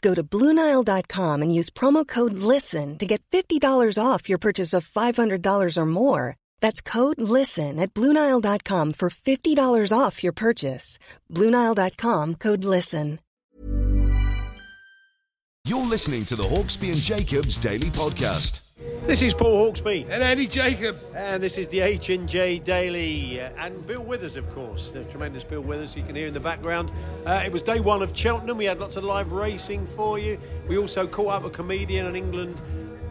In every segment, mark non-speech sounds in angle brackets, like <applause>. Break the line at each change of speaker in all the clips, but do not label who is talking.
Go to Bluenile.com and use promo code LISTEN to get $50 off your purchase of $500 or more. That's code LISTEN at Bluenile.com for $50 off your purchase. Bluenile.com code LISTEN.
You're listening to the Hawksbee and Jacobs Daily Podcast.
This is Paul Hawksbee.
And Andy Jacobs.
And this is the H&J Daily. Uh, and Bill Withers, of course. The tremendous Bill Withers you can hear in the background. Uh, it was day one of Cheltenham. We had lots of live racing for you. We also caught up a comedian in England,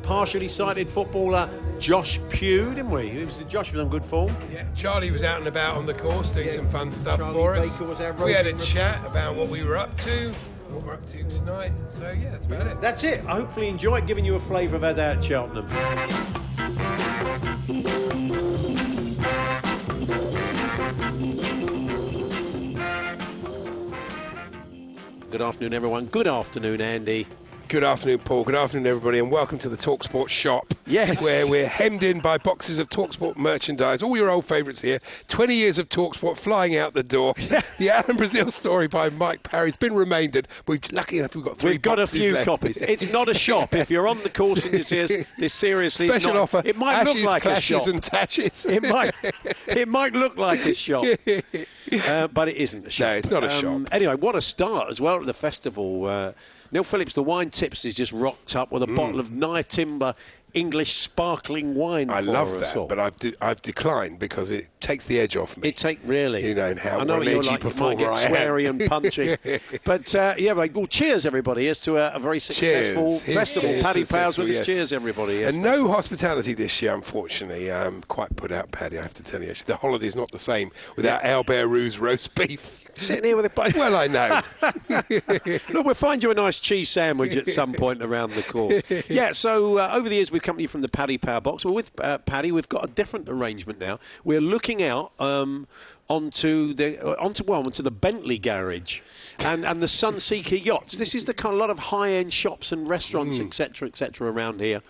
partially sighted footballer Josh Pugh, didn't we? It was, Josh was on good form.
Yeah, Charlie was out and about on the course doing
Yeah,
some fun stuff
Charlie
for us. We had a chat about what we were up to, what we're up to tonight. So yeah, that's about it.
That's it. I hopefully enjoyed giving you a flavour of our day at Cheltenham. Good afternoon, everyone. Good afternoon, Andy.
Good afternoon, Paul. Good afternoon, everybody, and welcome to the Talksport shop.
Yes.
Where we're hemmed in by boxes of Talksport merchandise, all your old favourites here. 20 years of Talksport flying out the door. <laughs> the Alan Brazil story by Mike Parry's been remaindered. We've lucky enough we've got 3
We've got a few
left.
copies. It's not a shop. If you're on the course and you see us, this <laughs> seriously
Special
not-
offer.
It might
ashes,
look like a
clashes
shop.
and tashes.
It might, <laughs> it might look like a shop, <laughs> uh, but it isn't a shop.
No, it's not a shop.
Anyway, what a start as well at the festival. Uh, Neil Phillips, the wine tips, has just rocked up with a bottle of Nyetimber English sparkling wine.
I love that,
all.
but I've, de- I've declined because it takes the edge off me.
It take really,
You know, and how
I know you're like, you might get sweary and punchy, <laughs> but uh, yeah, mate, well, cheers everybody. Here's to a, a very successful
Cheers.
Festival.
cheers,
Paddy Powers with
yes.
Cheers everybody. Yes,
and no hospitality this year, unfortunately. Um, quite put out, Paddy, I have to tell you. The holiday's not the same without Albert Roux's roast beef.
Sitting here with a
Well, I know. <laughs>
Look, we'll find you a nice cheese sandwich at some point around the course. <laughs> Yeah, so uh, over the years we've come to you from the Paddy Power Box. Well, with uh, Paddy, we've got a different arrangement now. We're looking out um, onto the uh, onto well onto the Bentley garage. And, and the Sunseeker yachts. This is the kind of lot of high-end shops and restaurants, etc., etc., around here.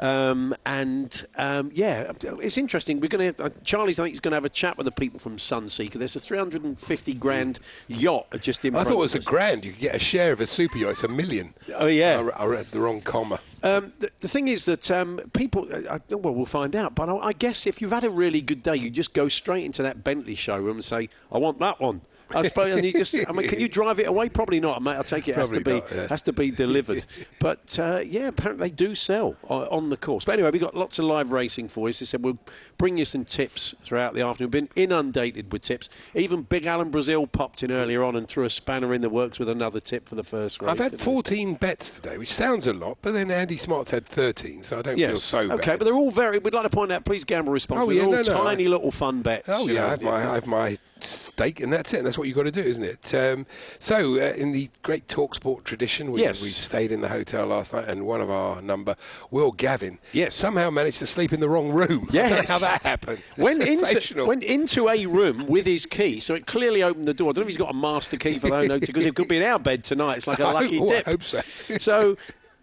Um, and um, yeah, it's interesting. We're going to. Uh, Charlie's. I think he's going to have a chat with the people from Sunseeker. There's a 350 grand yacht just in
I thought it was a grand. You could get a share of a super yacht. It's a million.
Oh, yeah.
I, I read the wrong comma.
Um, the, the thing is that um, people, I, I- well, we'll find out. But I, I guess if you've had a really good day, you just go straight into that Bentley showroom and say, "I want that one." I suppose, and you just, I mean, can you <laughs> drive it away? Probably not, mate. I take it has to be
not, yeah.
has to be delivered. <laughs> but uh, yeah, apparently they do sell on the course. But anyway, we've got lots of live racing for you. I said, we'll bring you some tips throughout the afternoon. We've been inundated with tips. Even Big Alan Brazil popped in earlier on and threw a spanner in the works with another tip for the first race.
I've had
didn't
14 bets today, which sounds a lot, but then Andy Smart's had 13, so I don't feel so bad.
Okay, but they're all very. We'd like to point out, please gamble responsibly.
Oh, yeah,
they're all
no, no,
tiny
I-
little fun bets.
Oh yeah,
know.
I have my I have my stake, and that's it. And that's what you've got to do, isn't it? Um, so, uh, in the great Talksport tradition, we,
Yes.
we stayed in the hotel last night, and one of our number, Will Gavin,
Yes.
somehow managed to sleep in the wrong room. <laughs> I don't know
Yes.
how that happened.
Went into,
sensational.
went into a room with his key, so it clearly opened the door. I don't know if he's got a master key for those <laughs> because it could be in our bed tonight. It's like a
hope- <laughs>
lucky
oh, I hope so.
so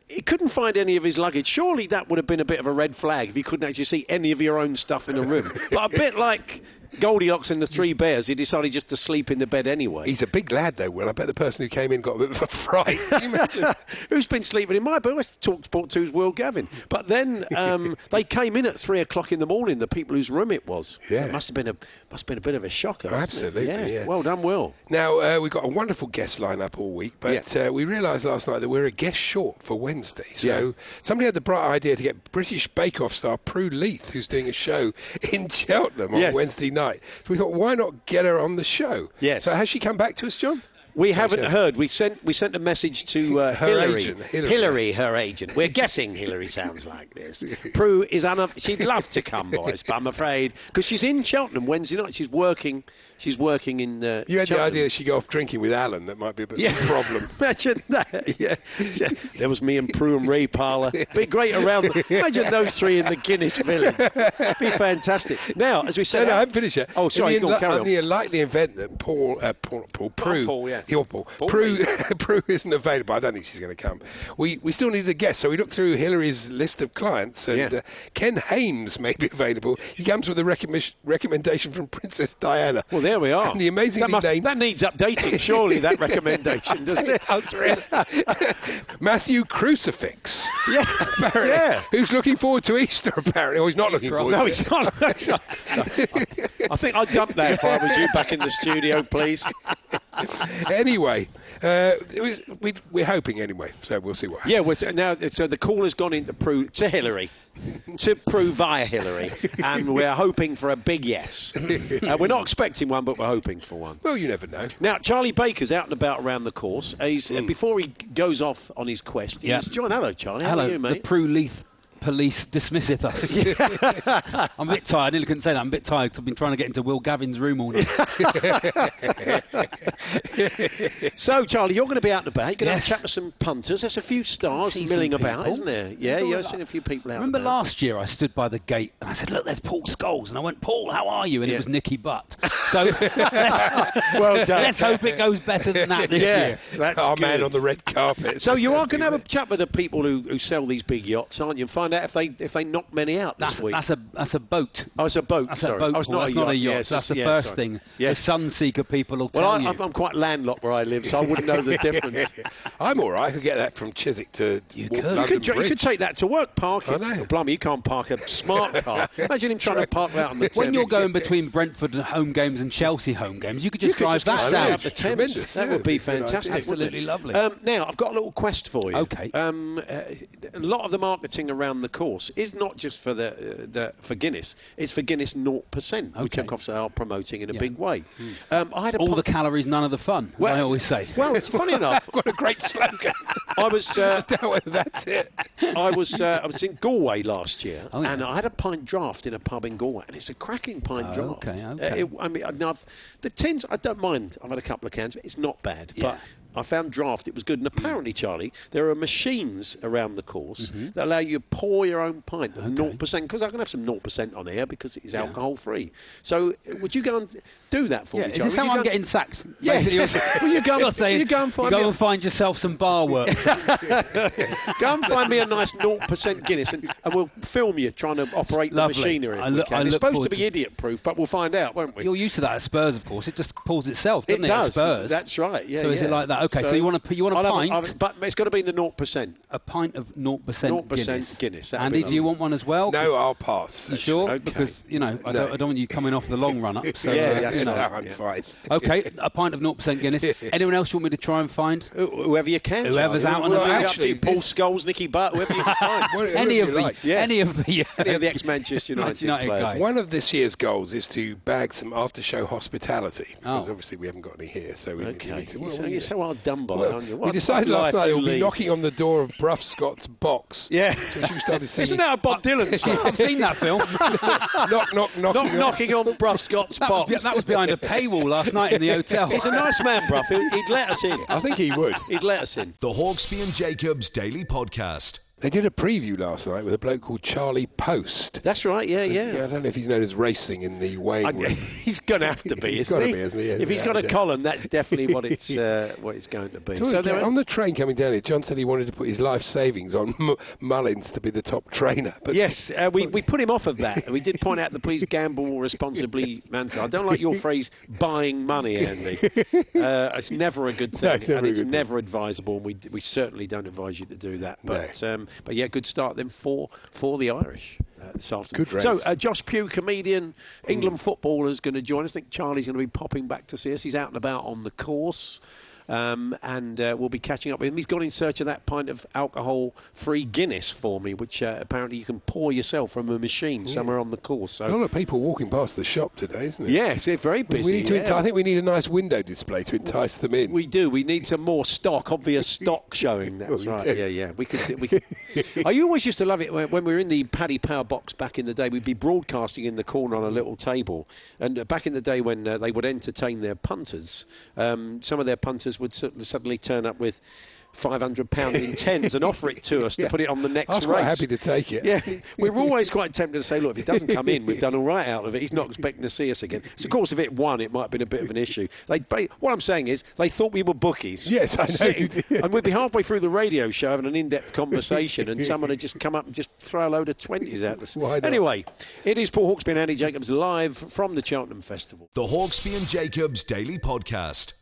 he couldn't find any of his luggage. Surely that would have been a bit of a red flag if you couldn't actually see any of your own stuff in a room. but a bit like Goldilocks and the Three Bears, he decided just to sleep in the bed anyway.
He's a big lad, though, Will. I bet the person who came in got a bit of a fright. Can you imagine? <laughs>
Who's been sleeping in my bed? Well, Talk Sport 2's Will Gavin. But then um, <laughs> they came in at three o'clock in the morning, the people whose room it was. So
Yeah.
it must have been a must have been a bit of a shocker. it?
Absolutely, yeah.
Well done, Will.
Now, uh, we've got a wonderful guest lineup all week, but uh, we realised last night that we're a guest short for Wednesday. So
Yeah.
somebody had the bright idea to get British Bake Off star Prue Leith, who's doing a show in Cheltenham on
Yes.
Wednesday night. So we thought, why not get her on the show?
Yes.
So has she come back to us, John?
We
No,
haven't heard. We sent we sent a message to uh,
Her
Hillary.
agent, Hillary. Hillary.
her agent. We're guessing Hillary sounds like this. <laughs> Prue is unav- she'd love to come, boys, but I'm afraid because she's in Cheltenham Wednesday night. She's working. She's working in. Uh,
You had the idea that she'd go off drinking with Alan. That might be a bit
Yeah.
of a problem. <laughs>
Imagine that. Yeah. There was me and Prue and Ray Parlour. <laughs> Be great around. The, imagine those three in the Guinness Village. Be fantastic. Now, as we said,
no, I haven't finished yet.
Oh, sorry.
In the,
on,
on the unlikely event that Paul, uh, Paul, Paul, Prue,
Paul, yeah.
Your Paul,
Paul
Prue, <laughs> Prue isn't available. I don't think she's going to come. We we still need a guest, so we looked through Hillary's list of clients, and
Yeah.
uh, Ken Hames may be available. He comes with a recommendation from Princess Diana.
Well, there we are.
And the amazingly
that, must-
named
that needs updating, surely, that recommendation, <laughs> doesn't it?
That's really- <laughs> Matthew Crucifix.
Yeah.
apparently,
Yeah.
who's looking forward to Easter apparently. Or he's not looking forward.
No,
it.
not. I think I'd dump that if I was you back in the studio, please.
anyway, uh, it was, we, we're hoping anyway, so we'll see what happens.
Yeah, well, now so the call has gone into Prue to Hillary, to Prue via Hillary, and <laughs> we're hoping for a big yes. Uh, we're not expecting one, but we're hoping for one.
Well, you never know.
Now, Charlie Baker's out and about around the course. He's, uh, before he goes off on his quest,
Yeah.
he's John. Hello, Charlie. How
Hello,
are you,
the
mate?
Prue Leith police dismisseth us. <laughs> <laughs> I'm a bit tired. I nearly couldn't say that. I'm a bit tired because I've been trying to get into Will Gavin's room all night. <laughs>
So, Charlie, you're going to be out and about. You're going
Yes.
to have a chat with some punters. There's a few stars milling
some
about, isn't there? Yeah,
There's all
you've
that.
seen a few people out.
Remember
about.
last year I stood by the gate and I said, "Look, there's Paul Scholes," and I went, "Paul, how are you?" And
Yeah.
it was Nicky Butt. So let's,
Well done.
let's hope it goes better than that this
Yeah,
year.
that's
Our
good.
man on the red carpet.
So you are going to have a chat with the people who, who sell these big yachts, aren't you? And find out if they if they knock many out this
That's,
week.
that's a that's a boat.
oh, it's a boat.
That's
sorry.
a boat.
Oh, it's
Paul.
not
that's
a
not a
yacht.
yacht.
Yes,
that's the
yeah,
first
sorry.
thing.
Yeah.
The Sunseeker people will tell
I,
you.
I'm, I'm quite landlocked where I live, so I wouldn't know the <laughs> difference.
I'm all right. I could get that from Chiswick to
You
Wa-
could. You
You
London
could, you could take that to work, park it.
I know.
Oh, blimey, you can't park a smart <laughs> car. Imagine him trying to park that on the
when you're going between Brentford and home games and Chelsea home games, you could just
You could
drive
just
that down.
the Thames. That would be
it'd be a good
fantastic.
Absolutely lovely.
Um, now, I've got a little quest for you.
Okay.
Um, uh, a lot of the marketing around the course is not just for the, uh, the for Guinness. It's for Guinness 0%, which
Okay.
of course they are promoting in a
Yeah.
big way. Um, I had a
All
pu-
the calories, none of the fun.
Well-
I always say.
well, it's funny <laughs> enough.
What a great slogan.
I was uh, <laughs>
I don't know whether that's it.
I was uh, I was in Galway last year,
Oh, yeah.
and I had a pint draft in a pub in Galway, and it's a cracking pint
Oh,
draft.
okay,
Uh,
okay.
it- I mean, I've- the tins I don't mind. I've had a couple of cans. But It's not bad,
Yeah.
but. I found draft. It was good, and apparently, Charlie, there are machines around the course that allow you to pour your own pint of naught percent. Because I can have some naught percent on here because it's alcohol free. So, uh, would you go and do that for
Yeah,
me,
is this how I'm getting sacked?
Yeah. <laughs> Well, you go- <laughs>
you're saying
you go and find
go and find yourself some bar <laughs> work.
Go and find me a nice 0% Guinness and, and we'll film you trying to operate the machinery if
I
we
look-
can.
I
It's supposed to be idiot proof, but we'll find out, won't we?
You're used to that at Spurs, of course. It just pulls itself, doesn't it?
does.
At Spurs.
That's right. Yeah.
So is it like that? Okay, so you want a- you want a
I'll
pint?
I'll but it's got to be in the 0%.
a pint of 0%
0%
Guinness.
Guinness,
Andy, do you want one as well?
No, I'll pass.
You sure?
Okay.
Because you know, I,
No.
don't, I don't want you coming off the long run up. <laughs> So,
Yeah,
uh,
that's
you know.
no. I'm
Yeah.
fine.
Okay, a pint of 0% Guinness. <laughs> Anyone else you want me to try and find?
Whoever you can.
Whoever's
Charlie.
out on
Well,
the
leave it
pitch.
up to you.
Actually,
Paul
this-
Scholes, Nicky Butt, whoever you can find. <laughs>
What-
any of
you
the
like.
Yeah.
any of the
Any of the ex-Manchester United,
1990
players.
guys.
One of this year's goals is to bag some after-show hospitality because
Oh.
obviously we haven't got any here, so we, we
Okay.
need to.
You're
well,
so,
we-
you're so hard done by,
well,
aren't you?
we decided last night we'll be
lead.
knocking on the door of Brough Scott's box.
Yeah.
Which we started <laughs> singing.
Isn't that a Bob Dylan song?
I've seen that film. <laughs>
knock, knock, knock.
Not
on-
knocking on Brough Scott's <laughs>
That
box.
be- that was behind a paywall last night in the hotel.
He's a nice man, Brough. He'd, he'd let us in.
I think he would.
He'd let us in.
The Hawksbee and Jacobs Daily Podcast.
They did a preview last night with a bloke called Charlie Post.
That's right. Yeah,
Yeah, I don't know if he's known as racing in the weighing
I-
room. <laughs>
he's going to have to <laughs> be.
He's
isn't he?
be, hasn't he?
If he's got a
Yeah.
column, that's definitely what it's <laughs> uh, what it's going to be.
So on the train coming down here, John said he wanted to put his life savings on M- Mullins to be the top trainer. But
Yes, uh, we, we put him off of that. We did point out the please gamble responsibly mantra. I don't like your phrase buying money, Andy. Uh, it's never a good thing,
No, it's
and it's
thing.
never advisable. And we, we certainly don't advise you to do that. But um, but yeah, good start then for for the Irish. Uh, this afternoon.
Good
so, uh, Josh Pugh, comedian, England footballer, is going to join us. I think Charlie's going to be popping back to see us. He's out and about on the course. Um, and uh, we'll be catching up with him. He's gone in search of that pint of alcohol-free Guinness for me, which uh, apparently you can pour yourself from a machine somewhere on the course.
a lot of people walking past the shop today, isn't it?
yes, it's very busy.
We need to.
yeah.
enti- I think we need a nice window display to entice them in.
We do. We need some more stock, obvious <laughs> stock showing. That's
We
right.
do.
Yeah, yeah. We could. We could. <laughs> I always used to love it when, when we were in the Paddy Power box back in the day. We'd be broadcasting in the corner on a little table, and uh, back in the day when uh, they would entertain their punters, um, some of their punters would suddenly turn up with. Five hundred pound in tens and offer it to us to <laughs>
Yeah.
put it on the next
I was
race.
quite happy to take it.
Yeah, we're always quite tempted to say, look, if it doesn't come in, we've done all right out of it. He's not expecting to see us again. So, of course, if it won, it might have been a bit of an issue. They, what I'm saying is, they thought we were bookies.
Yes, I know
Sitting-
you did.
And we'd be halfway through the radio show having an in-depth conversation, and someone had just come up and just throw a load of twenties at us.
Why not?
Anyway, it is Paul Hawksbee and Andy Jacobs live from the Cheltenham Festival.
The Hawksbee and Jacobs Daily Podcast.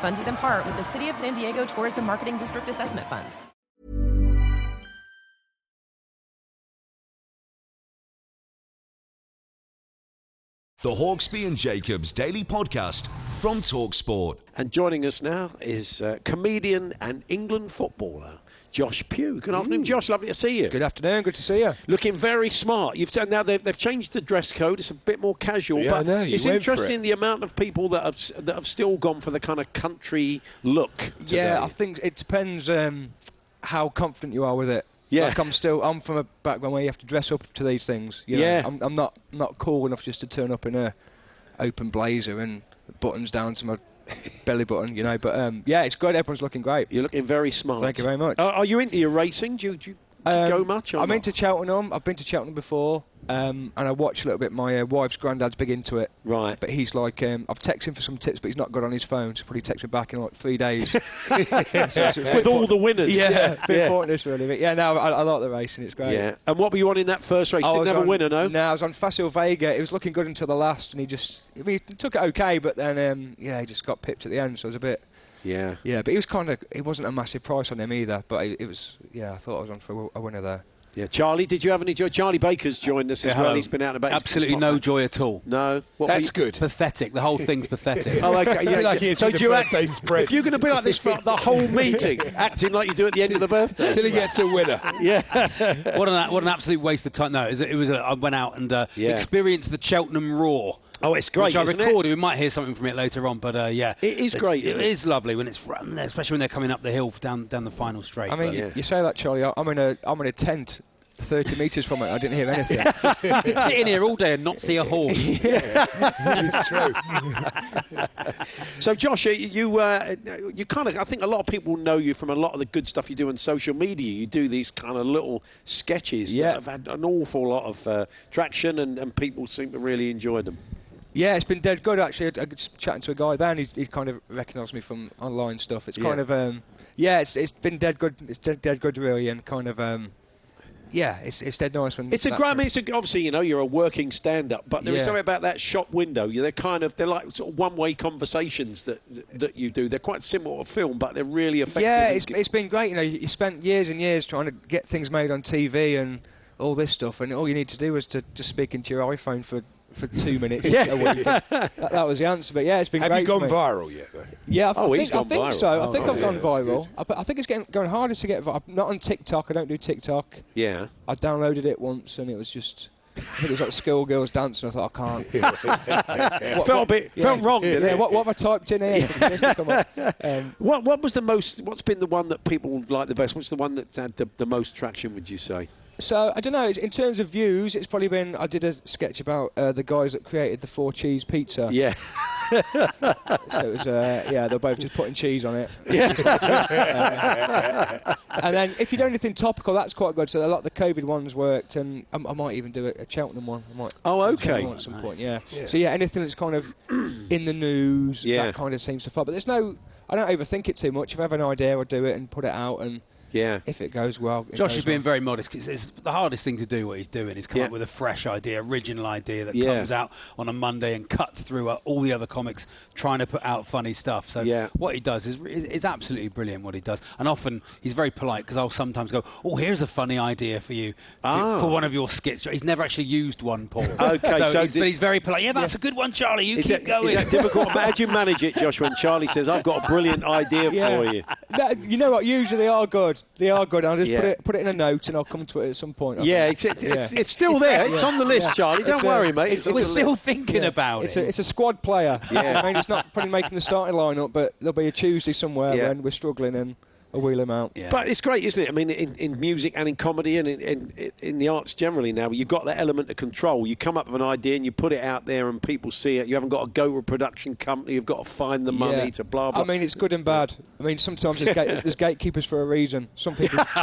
Funded in part with the City of San Diego Tourism Marketing District Assessment Funds.
The Hawksbee and Jacobs Daily Podcast from Talksport.
And joining us now is uh, comedian and England footballer Josh Pugh. Good afternoon, Josh. Lovely to see you.
Good afternoon. Good to see you.
Looking very smart. You've now they've, they've changed the dress code. It's a bit more casual,
Yeah,
but
I know, you
it's
went for
interesting
it.
the amount of people that have that have still gone for the kind of country look.
Yeah. I think it depends um, how confident you are with it.
Yeah.
Like I'm still, I'm from a background where you have to dress up to these things. You know?
Yeah.
I'm, I'm not not cool enough just to turn up in a open blazer and buttons down to my <laughs> belly button, you know. But um, yeah, it's good. Everyone's looking great.
You're looking very smart.
Thank you very much.
Are, are you into your racing? Do you, do you
Um,
go much? Or
I'm
not?
into Cheltenham. I've been to Cheltenham before, um, and I watch a little bit. My uh, wife's granddad's big into it.
Right.
But he's like, um, I've texted him for some tips, but he's not good on his phone, so probably text me back in like three days. <laughs> So it's a bit
with all the winners.
Yeah, a bit
yeah.
pointless really. But yeah, no, I, I like the racing. It's great.
Yeah. And what were you on in that first race?
I
Didn't
was
have a winner, no.
No, I was on Facile Vega. It was looking good until the last, and he just, I mean, he took it okay, but then, um, yeah, he just got pipped at the end, so it was a bit,
Yeah.
yeah. But it was kind of, it wasn't a massive price on him either, but it, it was, yeah, I thought I was on for a winner there.
Yeah. Charlie, did you have any joy? Charlie Baker's joined us as
Yeah,
well.
hello.
He's been out and about.
Absolutely no joy at all.
No. What
That's good.
Pathetic. The whole thing's pathetic. <laughs>
Oh, okay.
It's a bit like he
so do you act,
birthday spread.
if you're going to be like this for the whole meeting, <laughs> acting like you do at the end of the birthday,
Till he gets a winner. <laughs> Yeah.
what an what an absolute waste of time. No, it was, it was a, I went out and uh,
Yeah.
experienced the Cheltenham Roar.
Oh, it's great,
Which I
isn't it?
recorded. We might hear something from it later on, but uh, yeah,
It is great,
It
isn't it?
is lovely when it's especially when they're coming up the hill down down the final straight.
I mean,
but-
you, you say that, Charlie. I- I'm in a, I'm in a tent 30 metres from it. I didn't hear anything. <laughs>
Sit in here all day and not see a horse. <laughs>
yeah, <laughs> it's true.
So, Josh, you you, uh, you kind of I think a lot of people know you from a lot of the good stuff you do on social media. You do these kind of little sketches
Yeah.
that have had an awful lot of uh, traction, and, and people seem to really enjoy them.
Yeah, it's been dead good actually. I I was chatting to a guy there, and he, he kind of recognised me from online stuff. It's kind
Yeah.
of um, yeah, it's it's been dead good. It's dead, dead good really, and kind of um, yeah, it's it's dead nice when
It's a. I it's a, obviously you know you're a working stand-up, but there is
Yeah.
something about that shop window. They're kind of they're like sort of one-way conversations that that you do. They're quite similar to film, but they're really effective.
Yeah, it's, it's been great. You know, you you spent years and years trying to get things made on TV and all this stuff, and all you need to do is to just speak into your iPhone for, for two minutes <laughs>
Yeah.
a week. that, that was the answer. But yeah, it's been
Have
great.
you
for
gone
me.
viral yet? Though?
Yeah, I, th-
Oh,
I
he's
think, I
gone
think
viral.
so. I
Oh,
think
yeah,
I've gone
that's
viral. I, I think it's getting going harder to get. vi- I'm not on TikTok. I don't do TikTok.
yeah.
I downloaded it once and it was just. I think it was like schoolgirls dancing. I thought I can't. <laughs> <laughs> What-
felt a bit
yeah.
felt wrong, didn't
Yeah,
it?
what, what have I typed in here? for this to come? Um,
What what was the most? What's been the one that people like the best? What's the one that had the, the most traction? Would you say?
So I don't know. it's- In terms of views, it's probably been. I did a sketch about uh, the guys that created the four cheese pizza.
Yeah. <laughs>
So it was. Uh, yeah, they're both just putting cheese on it. <laughs> Uh, and then if you do anything topical, that's quite good. So a lot of the COVID ones worked, and I, I might even do a, a Cheltenham one. I might
Oh, okay.
One at some point. Yeah. So yeah, anything that's kind of <clears throat> in the news,
Yeah.
that kind of seems to fun. But there's no. I don't overthink it too much. If I have an idea, I'll do it and put it out, and
Yeah.
if it goes well, it
Josh
goes
is being
well.
very modest 'cause it's the hardest thing to do. What he's doing is come
Yeah.
up with a fresh idea, original idea that
Yeah.
comes out on a Monday and cuts through uh, all the other comics trying to put out funny stuff. So
Yeah.
what he does is, is is absolutely brilliant. What he does, and often he's very polite because I'll sometimes go, "Oh, here's a funny idea for you for,
Ah.
for one of your skits." He's never actually used one, Paul. <laughs>
Okay,
so,
so
he's,
did-
but he's very polite. Yeah, that's a good one, Charlie. You
Is
keep
that,
going.
is that difficult? <laughs> How do you manage it, Josh? When Charlie says, "I've got a brilliant idea <laughs>
Yeah.
for you,"
That- you know what? Usually they are good. They are good. I'll just
Yeah.
put it put it in a note and I'll come to it at some point. I
yeah,
think.
it's, it's,
Yeah.
it's still there. It's on the list, Charlie. Don't
It's a-
worry, mate.
it's-
It's
We're still
list.
thinking about
It's
it.
a, it's a squad player.
Yeah.
I mean, it's not probably making the starting lineup, but there'll be a Tuesday somewhere
Yeah.
when we're struggling and I'll wheel him out.
Yeah.
But it's great, isn't it? I mean, in, in music and in comedy and in, in, in the arts generally now, you've got that element of control. You come up with an idea and you put it out there and people see it. You haven't got to go to a production company. You've got to find the money
Yeah.
to blah, blah.
I mean, it's good and bad. I mean, sometimes there's, gate, there's gatekeepers for a reason. Some people, <laughs>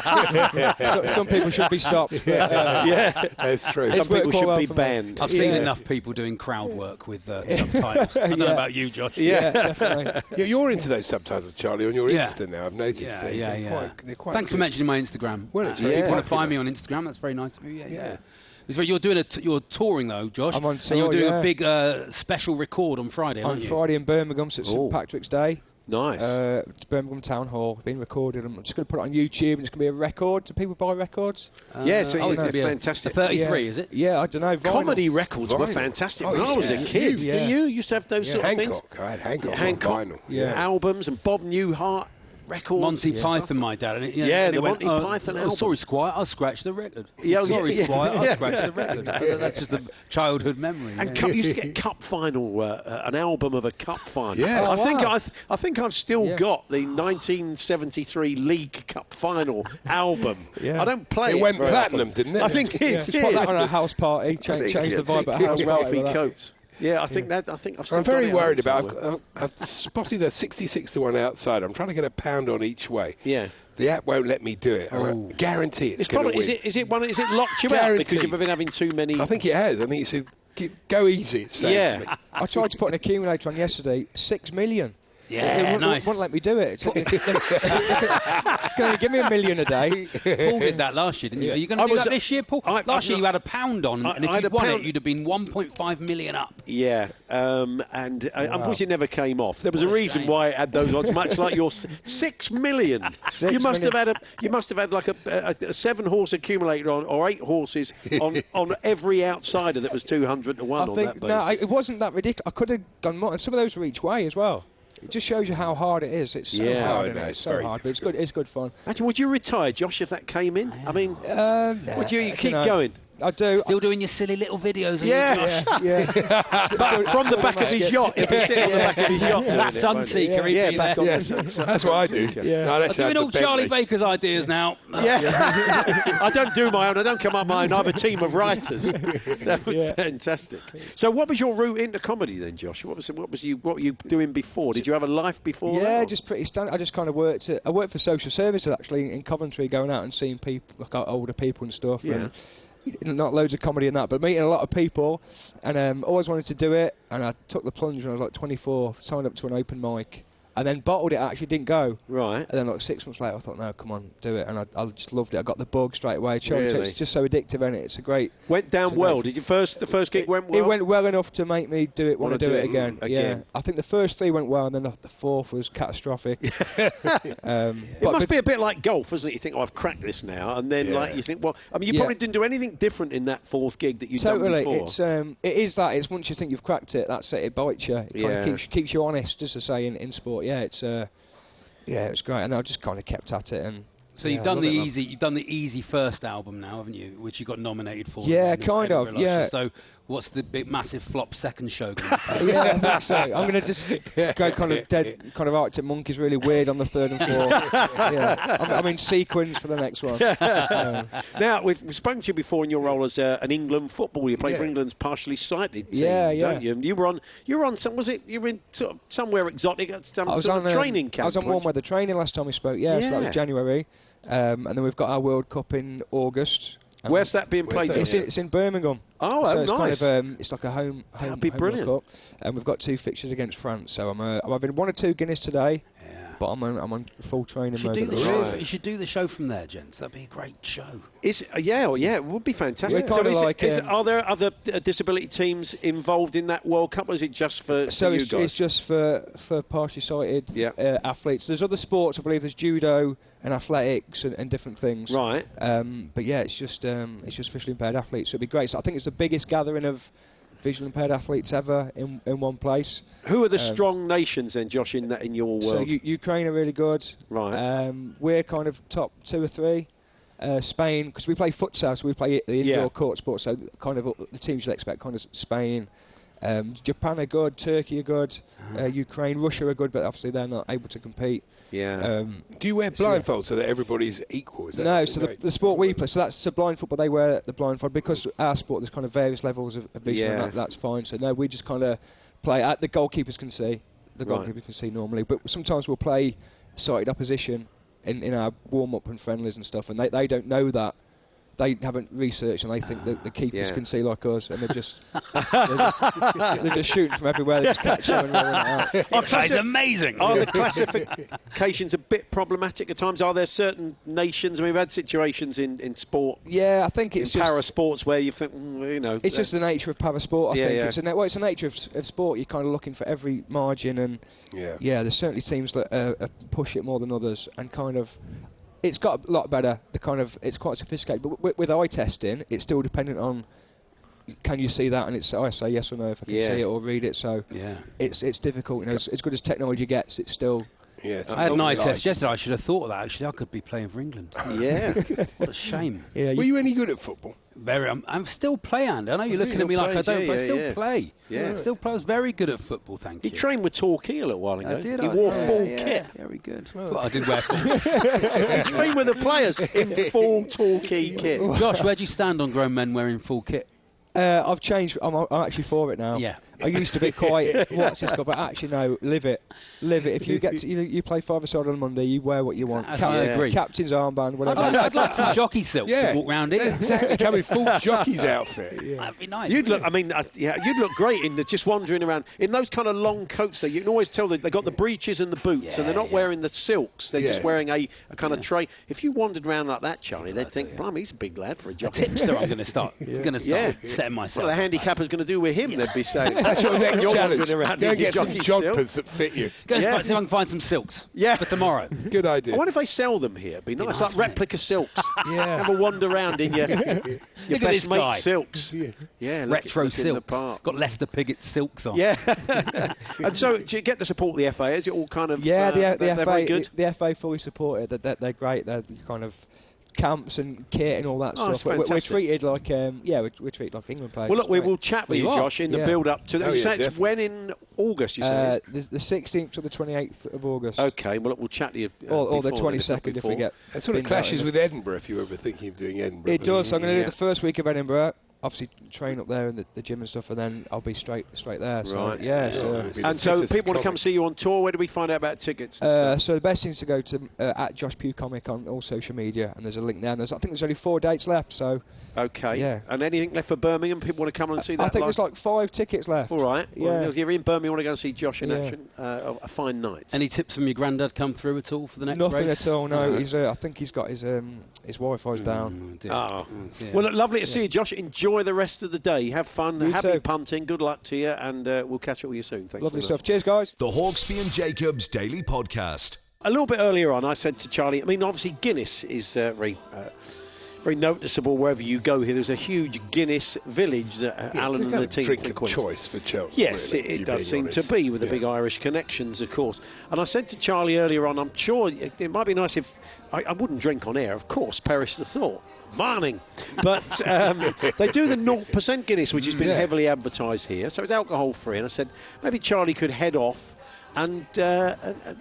so, some people should be stopped. but, uh,
yeah.
That's true.
It's
Some people should
well
be
for me.
banned.
I've seen
Yeah.
enough people doing crowd work with uh, <laughs> subtitles. I don't know about you, Josh.
yeah, definitely. <laughs>
Yeah, you're into those subtitles, Charlie, on your
Yeah.
Insta now. I've noticed.
Yeah,
They're-
yeah,
they're
yeah.
Quite, they're quite
Thanks for mentioning my Instagram.
Well, it's
Uh,
very
if you want to find me on Instagram, that's very nice of you. Yeah, yeah. It's very, you're doing a t- you're touring though, Josh.
I'm on
and you're doing
yeah.
a big uh, special record on Friday,
On
aren't you?
Friday in Birmingham, so it's
Oh.
St Patrick's Day.
Nice.
Uh, it's Birmingham Town Hall, being recorded. I'm just going to put it on YouTube, and it's going to be a record. Do people buy records?
yeah, it's,
Uh, oh,
it's,
gonna
it's
be
fantastic.
A 33,
yeah.
is it?
Yeah, I don't know. Vinyl.
Comedy records were fantastic
Oh,
when I was a
yeah.
kid.
Yeah.
Didn't you? You used to have those
Yeah.
sort of things.
Hancock. I had Hancock. on
Hancock
vinyl.
Yeah.
albums and Bob Newhart records.
Monty
and stuff.
Python, my dad. And it,
Yeah,
and
the
went,
Monty
uh,
Python
oh,
album.
Sorry, Squire, I'll scratch the record. <laughs>
Yeah, oh,
sorry,
yeah,
Squire, <laughs>
yeah.
I'll scratch the record. <laughs> That's just a childhood memory.
And
yeah.
cup, you used to get cup final, uh, uh, an album of a cup final.
Yeah.
I
Oh,
think. I've, I think I've still
Yeah.
got the 1973 League Cup final album.
Yeah.
I don't play
It
it.
went
very
platinum,
often.
didn't it?
I think it
Yeah,
did.
put that on a house party,
I
change,
think
change the vibe at
it-
house
it-
party.
Coffee
with that.
coats. Yeah, I think that. I think I've
I'm very worried about. I've, uh, I've spotted a 66 to one outside. I'm trying to get a pound on each way.
Yeah.
The app won't let me do it. I oh. guarantee it's,
It's
going to win.
is it is it one is it locked you out because you've been having too many.
I think it has. I think it said, "Go easy." It's saying
Yeah.
to me.
I tried to put an accumulator on yesterday, six million.
Yeah,
they wouldn't,
nice.
wouldn't let me do it. It's like, they, can only give me a million a day.
Paul did that last year, didn't you? Are you going to do
was-
that this year, Paul?
I-
last
I-
year you had a pound on,
I-
and if you'd
a
won
pound-
it, you'd have been 1.5 million up.
Yeah, um, and uh, unfortunately, it never came off. There was a
What a
reason
shame.
why it had those odds, much like your <laughs> six million.
Six
you must
million.
have had a, you must have had like a, a, a seven horse accumulator on, or eight horses on, <laughs> on every outsider that was two hundred to one
I
on
think
that
no,
basis.
I, it wasn't that ridiculous. I could have gone more, and some of those were each way as well. It just shows you how hard it is. It's so
Yeah.
hard.
Know,
it?
it's
It's so
very
hard, but it's good. It's good fun.
Actually, would you retire, Josh, if that came in? I mean,
Um,
would you
I
keep
dunno.
going?
I do.
Still doing your silly little videos. on
Yeah.
YouTube.
yeah. <laughs>
But from the back of his yacht. He'll be sitting on the back of his yacht.
That
it, won't he?
Sunseeker, he'd
Yeah,
be
back
there.
on
Yeah,
the Sunseeker.
that's what I do.
Yeah.
No,
I'm doing all Charlie
Bentley.
Baker's ideas now. <laughs>
Yeah. I don't do my own. I don't come up my own. I have a team of writers. <laughs> That was fantastic. So, what was your route into comedy then, Josh? What was what was you what were you doing before? Did you have a life before?
Yeah,
that,
just pretty standard. I just kind of worked. At, I worked for social services actually in Coventry, going out and seeing people, like older people and stuff.
Yeah.
And not loads of comedy in that, but meeting a lot of people, and um, always wanted to do it. And I took the plunge when I was like 24, signed up to an open mic, and then bottled it. Actually, didn't go.
right.
And then like six months later, I thought, no, come on, do it. And I, I just loved it. I got the bug straight away. Charlie
Really?
It's just so addictive, and it? it's a great.
Went down well.
great-
Did you first the first gig went well?
It went well enough to make me do it. Want
Wanna
do,
do
it
it
again?
again.
Yeah, I think the first three went well, and then the, the fourth was catastrophic. <laughs> <laughs> um,
It
but-
must be a bit like golf, isn't it? You think, oh, I've cracked this now, and then
Yeah.
like you think, well, I mean, you
Yeah.
probably didn't do anything different in that fourth gig that you'd done
Totally, it's um, it is that. It's once you think you've cracked it, that's it. It bites you. It kind
Yeah.
of keeps keeps you honest, as I say in, in sport. Yeah, it's uh, yeah, it's great, and I just kind of kept at it. And
So
yeah,
you've done the easy. You've done the easy first album now, haven't you? Which you got nominated for.
Yeah, kind of, yeah.
So what's the big massive flop second show? gonna <laughs>
yeah, I think so. I'm going to just <laughs> go kind of dead, kind of Arctic Monkeys, really weird on the third and fourth. <laughs> yeah, I'm, I'm in sequence for the next one. Yeah.
Now, we've, we've spoken to you before in your role as uh, an England footballer. You played for
Yeah.
England's partially sighted team,
Yeah, yeah.
don't you? And you were on, you were on some, was it, you were in sort of somewhere exotic at some
I was
sort
on
of
um,
training camp?
I was on warm weather training last time we spoke. Yeah, so that was January, um, and then we've got our World Cup in August.
Where's that being played?
It's in, it's in Birmingham.
Oh,
so
oh,
it's kind
nice.
of um, it's like a home home,
That'd be
home
brilliant.
And we've got two fixtures against France. So I'm uh, I'm having one or two Guinness today, but I'm on, I'm on full training
You should,
mode.
do the
the
show.
Right.
you should do the show from there, gents. That'd be a great show.
Is uh, yeah, well, yeah, it would be fantastic. So is it-
like,
is it-
um,
are there other uh, disability teams involved in that World Cup, or is it just for,
So
for
it's,
guys?
it's just for for partially sighted
Yeah.
uh, athletes. There's other sports, I believe. There's judo and athletics and, and different things.
Right.
Um, but yeah, it's just um, it's just visually impaired athletes. So it'd be great. So I think it's the biggest gathering of visually impaired athletes ever in in one place.
Who are the
um,
strong nations then, Josh, in that in your world?
So U- Ukraine are really good.
Right.
Um, we're kind of top two or three. Uh, Spain, because we play futsal, so we play the indoor
Yeah.
court sport. So kind of the teams you'd expect, kind of Spain. Um, Japan are good. Turkey are good. Uh, Ukraine, Russia are good, but obviously they're not able to compete.
yeah.
Um,
Do you wear blindfolds so that everybody's equal? Is that
no, so the, the sport we play, so that's the blind football. They wear the blindfold because our sport. There's kind of various levels of, of vision, and
Yeah.
that, that's fine. So no, we just kind of play. At the goalkeepers can see, the
Right.
goalkeepers can see normally, but sometimes we'll play sighted opposition in, in our warm up and friendlies and stuff, and they, they don't know that. They haven't researched, and they think that the keepers
Yeah.
can see like us, and they're just <laughs> they're just, they're just shooting from everywhere. They just catch them and rolling it out. <laughs>
That guy's amazing.
Are the classifications a bit problematic at times? Are there certain nations? I mean, we've had situations in, in sport,
Yeah, I think
in
it's just
para sports, where you think, mm, you know,
It's
uh,
just the nature of para sport. I
Yeah,
think
yeah.
it's a na- well, it's the nature of, of sport. You're kind of looking for every margin, and
Yeah.
yeah, there's certainly teams that uh, push it more than others, and kind of. It's got a lot better. The kind of it's quite sophisticated, but with, with eye testing, it's still dependent on can you see that, and it's I say yes or no if I can
Yeah.
see it or read it. So
Yeah.
it's it's difficult. You know, as, as good as technology gets, it's still
Yeah, it's
I had an eye test yesterday. I should have thought of that. Actually, I could be playing for England. <laughs>
yeah. <laughs>
What a shame.
yeah.
Were you any good at football?
Very. I'm, I'm still playing. I know you're looking at me like I
plays,
don't,
yeah,
but I
yeah,
still
yeah.
play.
Yeah.
Still play. I was very good at football. Thank you.
He
you.
trained with Torquay a little while ago.
I did.
He
I,
wore
yeah,
full
yeah,
kit.
Very good. I did wear <laughs> full.
he trained with the players in full Torquay kit.
Josh, where do you stand on grown men wearing full kit?
Uh, I've changed. I'm, I'm actually for it now.
Yeah.
I used to be quite <laughs> what's this called, but actually no, live it, live it. If you get to, you, know, you play five aside on Monday, you wear what you want.
I
Captain,
agree.
captain's armband, whatever.
I'd, I'd like some jockey silks
Yeah.
to walk round in.
Exactly, come in full <laughs> jockey's outfit.
That'd be nice.
You'd look.
wouldn't
I mean, uh, yeah, you'd look great in the, just wandering around in those kind of long coats. That you can always tell that they got the breeches and the boots, and they're not
yeah.
wearing the silks. They're just wearing a, a kind of tray. If you wandered around like that, Charlie, they'd think, "Blimey, he's a big lad for a
you?
jockey."
Tipster, I'm going to start. <laughs> Going to start setting myself.
are the
up.
handicapper's going to do with him? They'd be saying.
That's your next
You're
challenge.
wandering around
Go
in
and
your
get some
jockey silk.
that fit you.
Go and
Yeah.
find, see if I can find some silks.
Yeah.
For tomorrow. <laughs>
Good idea.
What if I sell them here. It'd be nice,
nice,
like
wouldn't it?
replica silks. <laughs>
Yeah.
Have a wander around in your, <laughs> your
Look at
best
this
mate
guy.
silks. Yeah, look,
Retro
look
silks.
park.
Got Lester Piggott silks on.
Yeah. and so, do you get the support of the FA? Is it all kind of
Yeah,
uh,
the,
they're-
the
they're very
FA
good?
the FA fully support it. That they're, they're great. They're kind of camps and kit and all that
Oh, that's
stuff. We're, we're treated like um, yeah, we're, we're treated like England players.
Well, look, we will chat with
Well,
you,
are.
Josh, in the build up to the.
Oh,
you
yeah,
say it's when in August? You
Uh,
say.
the, the 16th to the 28th of August.
okay, well, look, we'll chat to you. Uh,
or, or the
before then, if not
22nd if we get.
That sort of
binned out
clashes
in
with Edinburgh if you were ever thinking of doing Edinburgh.
It does. So I'm going to
Yeah.
do the first week of Edinburgh. Obviously, train up there in the, the gym and stuff, and then I'll be straight straight there. So,
Right.
Yeah.
Yeah.
So,
It'll be the
And so,
fittest
people want to come
comic.
see you on tour. Where do we find out about tickets?
Uh, so the best thing is to go to uh, at Josh Pugh Comic on all social media, and there's a link there. And there's, I think there's only four dates left. So
Okay.
yeah.
And anything left for Birmingham? People want to come and see that.
I think
live?
there's like five tickets left.
All right. Well,
Yeah.
if you're in Birmingham, you want to go and see Josh in
Yeah.
action. Uh, a fine night.
Any tips from your granddad come through at all for the next
Nothing
race?
at all. No,
No.
he's. Uh, I think he's got his um, his Wi-Fi's down.
Mm, dear.
Oh.
Yeah.
Well, look, lovely to see you, Josh. Enjoy the rest of the day. Have fun.
You
Happy
too.
punting. Good luck to you, and uh, we'll catch up with you soon. Thanks
Lovely
very much.
stuff. Cheers, guys.
The Hawksbee and Jacobs Daily Podcast.
A little bit earlier on, I said to Charlie, I mean, obviously, Guinness is uh, very. Uh, very noticeable wherever you go here. There's a huge Guinness village that uh, Alan and the team
drink of
frequent.
choice for Chelsea.
Yes,
really,
it, it does seem
honest.
to be with the
Yeah.
big Irish connections, of course. And I said to Charlie earlier on, I'm sure it, it might be nice if I, I wouldn't drink on air, of course, perish the thought. Morning. But um, <laughs> they do the 0% Guinness, which has been
Yeah.
heavily advertised here. So it's alcohol free. And I said, maybe Charlie could head off and, uh, and, and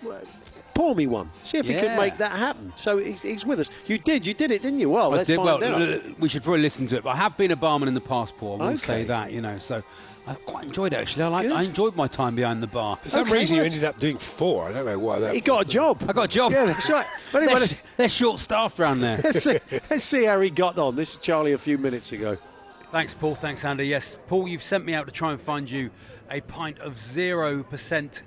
pour me one. See if he could make that happen. So he's, he's with us. You did, you did it, didn't you? Well,
I
let's
did,
find
well,
out.
l- l- we should probably listen to it. But I have been a barman in the past, Paul. I will say that, you know. So I quite enjoyed it actually. I like. I enjoyed my time behind the bar.
For some
Okay,
reason, you ended up doing four. I don't know why that.
he got a job.
I got a job.
Yeah, that's right. <laughs> But anyway,
they're, sh- they're short-staffed around there. <laughs>
let's, see, let's see how he got on. This is Charlie a few minutes ago.
Thanks, Paul. Thanks, Andy. Yes, Paul, you've sent me out to try and find you a pint of zero percent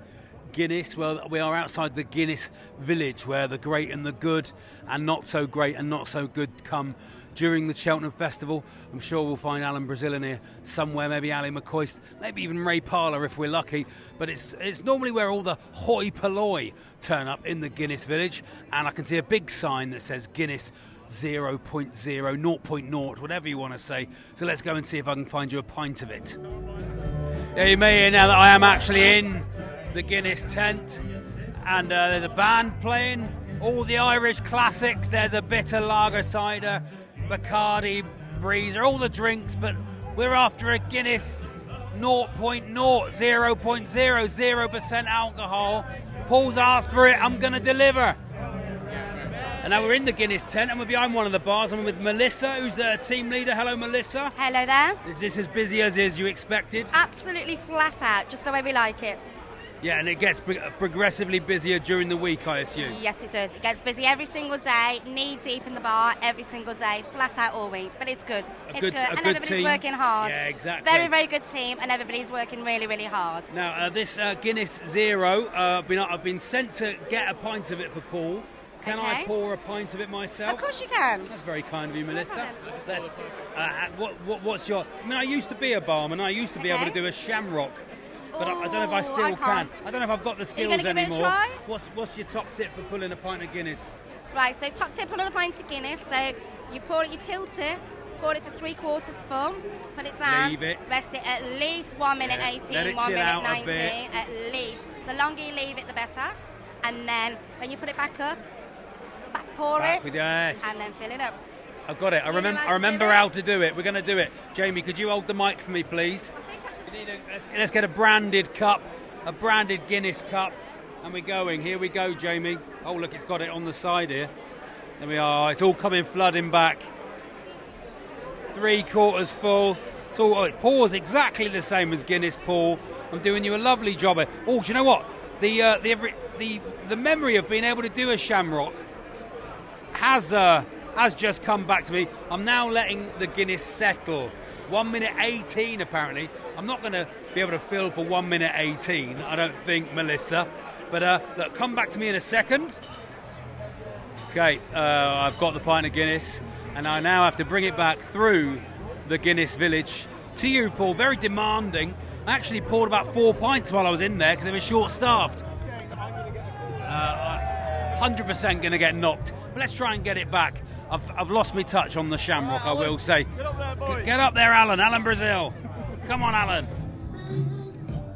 Guinness. Well, we are outside the Guinness village where the great and the good and not so great and not so good come during the Cheltenham Festival. I'm sure we'll find Alan Brazil in here somewhere, maybe Ally McCoist, maybe even Ray Parlour if we're lucky. But it's it's normally where all the hoi polloi turn up in the Guinness village, and I can see a big sign that says Guinness 0.0, 0.0, whatever you want to say. So let's go and see if I can find you a pint of it. Yeah, you may hear now that I am actually in the Guinness tent, and uh, there's a band playing all the Irish classics. There's a bitter lager cider, Bacardi, Breezer, all the drinks, but we're after a Guinness 0.0, 0.0, 0% alcohol. Paul's asked for it, I'm going to deliver. And now we're in the Guinness tent, and we're behind one of the bars. I'm with Melissa, who's the team leader. Hello, Melissa.
Hello there.
Is this as busy as is you expected?
Absolutely flat out, just the way we like it.
Yeah, and it gets progressively busier during the week, I assume.
Yes, it does. It gets busy every single day, knee deep in the bar every single day, flat out all week. But it's good.
A
it's
good-
good, and
good
everybody's
team.
working hard.
Yeah, exactly.
Very, very good team, and everybody's working really, really hard.
Now, uh, this uh, Guinness Zero, uh, I've, been, I've been sent to get a pint of it for Paul. Can I pour a pint of it myself?
Of course you can.
That's very kind of you, Melissa. Let's, uh, what, what, what's your? I mean, I used to be a barman. I used to be able to do a shamrock, but I, I don't know if I
Oh,
still
I
can.
can't.
I don't know if I've got the skills
gonna give it a
anymore. What's What's your top tip for pulling a pint of Guinness?
Right, so top tip on a pint of Guinness. So you pour it, you tilt it, pour it for three quarters full, put it down,
Leave it.
rest it at least one minute
Yeah,
18,
let it
one minute
out a
19, at least. The longer you leave it, the better. And then when you put it back up, back pour
Back
it,
with yes.
and then fill it up.
I've got it. I remember. I remember how to do it. We're going to do it. Jamie, could you hold the mic for me, please? A- let's, let's get a branded cup, a branded Guinness cup, and we're going. Here we go, Jamie. Oh, look, it's got it on the side here. There we are. It's all coming flooding back. Three quarters full. It's all. oh, It pours exactly the same as Guinness, Paul. I'm doing you a lovely job. here. Oh, do you know what? The uh, the every, the the memory of being able to do a shamrock has uh, has just come back to me. I'm now letting the Guinness settle. One minute 18, apparently. I'm not going to be able to fill for one minute 18, I don't think, Melissa. But uh, look, come back to me in a second. Okay, uh, I've got the pint of Guinness, and I now have to bring it back through the Guinness village to you, Paul. Very demanding. I actually poured about four pints while I was in there because they were short staffed. Uh, 100% going to get knocked. But let's try and get it back. I've, I've lost my touch on the shamrock, I will say. Get up there, boy. Get up there, Alan. Alan Brazil. Come on, Alan.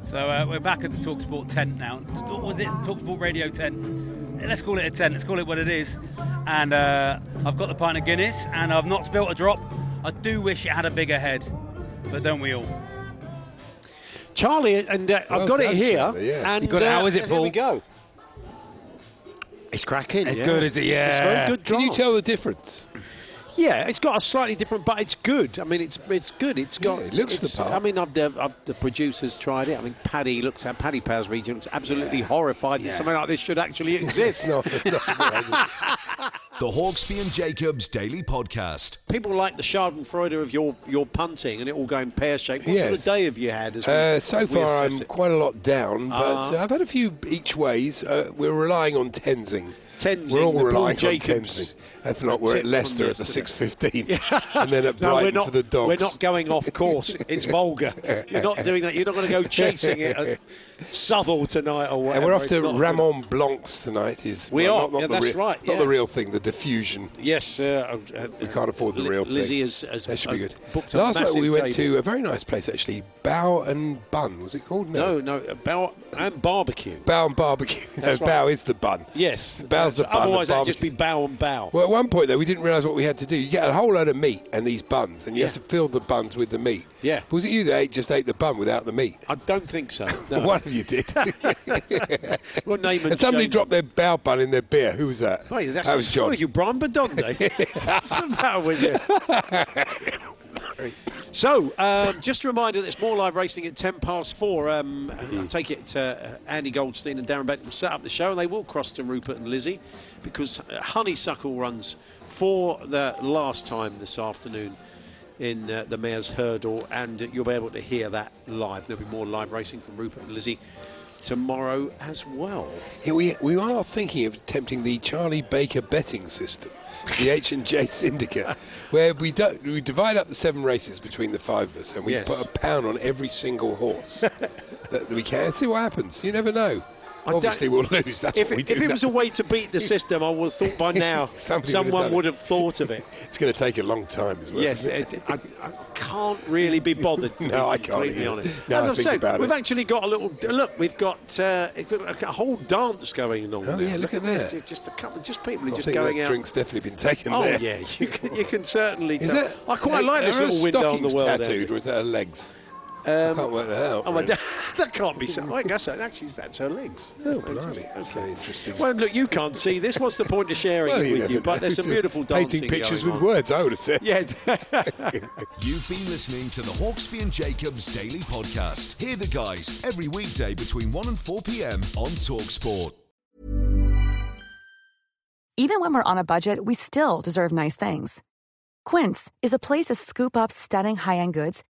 So uh, we're back at the Talksport tent now. Was it Talksport radio tent? let's call it a 10. Let's call it what it is. And uh, I've got the pint of Guinness, and I've not spilt a drop. I do wish it had a bigger head, but don't we all?
Charlie, and uh,
Well
I've got
done,
it here.
Charlie, yeah.
And
You got it.
uh,
How is it,
Here
Paul?
we go. It's cracking.
It's
yeah.
good, is it? Yeah.
It's very good.
Can you tell the difference?
Yeah, it's got a slightly different, but it's good. I mean, it's it's good. It's got.
Yeah, it looks the part.
I mean, I've, the, I've, the producers tried it. I mean, Paddy looks at Paddy Powers region looks absolutely horrified that something like this should actually <laughs> exist.
no, no, no. <laughs>
The Hawksbee and Jacobs Daily Podcast.
People like the Schadenfreude of your your punting and it all going pear shaped. What sort
Yes.
of day have you had? As we,
Uh, so
we
far, I'm
it?
quite a lot down, but uh, I've had a few each ways. Uh, we're relying on Tenzing.
Tenzing,
We're all relying on Tenzing. If not, we're at Leicester at the
yesterday.
6.15 <laughs> and then at
No,
Brighton
we're not.
for the dogs.
We're not going off course. It's vulgar. You're not doing that. You're not going to go chasing it <laughs> Southall tonight or whatever.
And we're off to Raymond Blanc's tonight. Is
We
well,
are.
Not, not
Yeah,
the
that's
real,
right,
Not
yeah.
the real thing. The diffusion.
Yes, uh, uh,
We can't afford the real thing.
Lizzie has,
That should be good. Last night we went
table.
to a very nice place actually, Bow and Bun. Was it called?
No, no, uh, bow and barbecue.
Bow and Barbecue.
That's <laughs>
no,
right.
Bow is the bun.
Yes,
Bow's the bun.
Otherwise, that'd just be bow and bow.
Well, at one point though, we didn't realise what we had to do. You get a whole load of meat and these buns, and you
Yeah.
have to fill the buns with the meat.
Yeah.
Was it you that ate, just ate the bun without the meat?
I don't think so. <laughs> No.
One <laughs> you did. <laughs>
Well, name and
and somebody
shame.
dropped their bow bun in their beer. Who was that?
Wait, that's
that was John.
What are you, Brian Badonde? <laughs> What's the matter with you? so, um, just a reminder that it's more live racing at 10 past four. Um, I take it uh, Andy Goldstein and Darren Benton will set up the show and they will cross to Rupert and Lizzie because uh, Honeysuckle runs for the last time this afternoon in uh, the Mares' Hurdle and you'll be able to hear that live. There'll be more live racing from Rupert and Lizzie tomorrow as well.
Yeah, we, we are thinking of attempting the Charlie Baker betting system, the H and J Syndicate, <laughs> where we don't we divide up the seven races between the five of us, and we
Yes.
put a pound on every single horse <laughs> that we can. See what happens. You never know.
I
Obviously, we'll lose. That's
if,
what we
it-
do.
if it
now.
was a way to beat the system, I would have thought by <laughs> now
Somebody would have
someone would have thought of it. <laughs>
it's going to take a long time as well.
Yes, I, I can't really be bothered. <laughs>
No, I can't
completely
either.
honest.
Now
As
I
I've said, we've
it.
actually got a little look. We've got uh, a whole dance going on.
Oh,
there.
yeah, look at
this,
that.
Just a couple, just people
I
just
think
going
that
out.
drink's definitely been taken
Oh
there.
yeah, you can, you can certainly.
Is
tell.
that?
I quite like this little window on the world.
tattooed, or is that her legs? I
Um,
can't work that out.
Oh, my
really.
da- <laughs> that can't be so. I guess that, actually that's her legs.
Oh, blimey, that's very interesting.
Well, look, you can't see this. What's the point of sharing
Well,
it
you
with
never
you? But there's some beautiful dancing
Painting pictures
going
with
on.
words, I would have said.
Yeah. <laughs>
You've been listening to the Hawksbee and Jacobs Daily Podcast. Hear the guys every weekday between 1 and 4 p.m. on Talksport.
Even when we're on a budget, we still deserve nice things. Quince is a place to scoop up stunning high-end goods